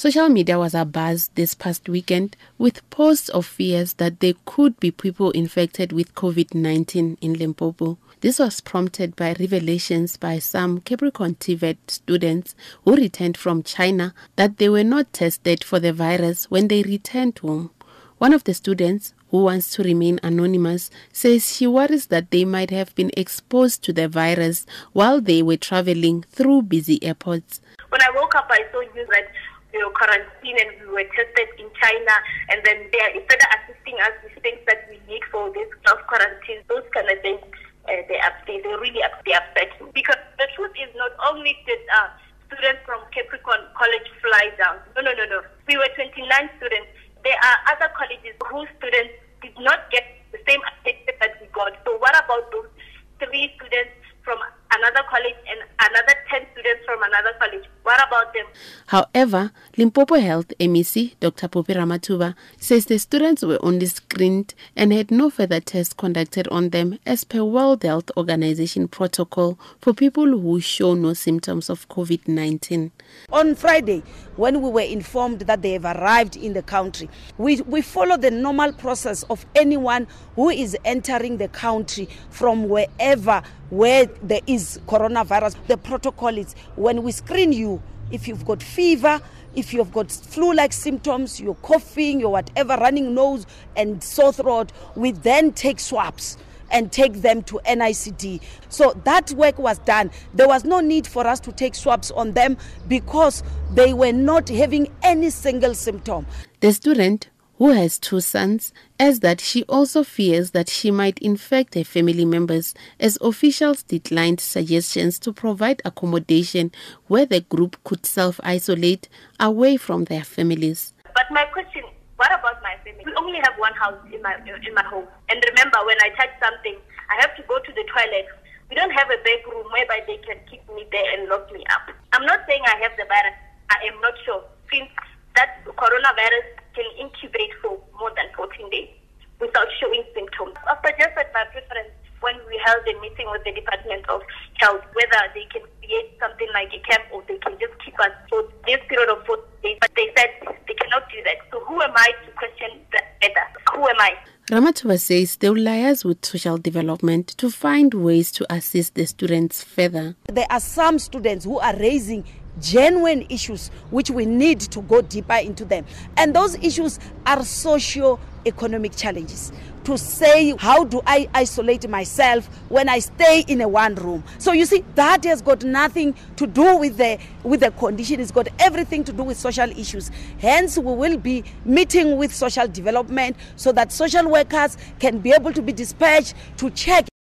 Social media was abuzz this past weekend with posts of fears that there could be people infected with COVID 19 in Limpopo. This was prompted by revelations by some Capricorn TVET students who returned from China that they were not tested for the virus when they returned home. One of the students, who wants to remain anonymous, says she worries that they might have been exposed to the virus while they were traveling through busy airports. When I woke up, I saw that you know quarantine and we were tested in China, and then they are instead of assisting us with things that we need for this self quarantine, those kind of things. Uh, they upset, they really they upset because the truth is not only did uh, students from Capricorn College fly down. No, no, no, no. We were 29 students there are other colleges whose students did not get the same attention that we got. So what about those three students from another college and another 10 students from another college? What about them? However, Limpopo Health MEC Dr. Phophi Ramathuba says the students were only screened and had no further tests conducted on them as per World Health Organization protocol for people who show no symptoms of COVID 19. On Friday, when we were informed that they have arrived in the country, we, we follow the normal process of anyone who is entering the country from wherever where there is coronavirus. The protocol is when we screen you, if you've got fever, if you've got flu like symptoms, you're coughing, you're whatever, running nose and sore throat, we then take swabs and take them to NICD. So that work was done. There was no need for us to take swabs on them because they were not having any single symptom. The student who has two sons, as that she also fears that she might infect her family members as officials declined suggestions to provide accommodation where the group could self isolate away from their families. But my question what about my family? We only have one house in my in my home. And remember, when I touch something, I have to go to the toilet. We don't have a big room whereby they can keep me there and lock me up. I'm not saying I have the virus. I am not sure. Since that coronavirus can incubate for more than 14 days without showing symptoms. I suggested my preference when we held a meeting with the Department of Health whether they can create something like a camp or they can just keep us for this period of 14 days. But they said they cannot do that. So who am I to question that better? Who am I? Ramathuba says they will liaise with social development to find ways to assist the students further. There are some students who are raising genuine issues which we need to go deeper into them. And those issues are socio economic challenges. To say, how do I isolate myself when I stay in a one room? So you see, that has got nothing to do with the with the condition. It's got everything to do with social issues. Hence, we will be meeting with social development so that social workers can be able to be dispatched to check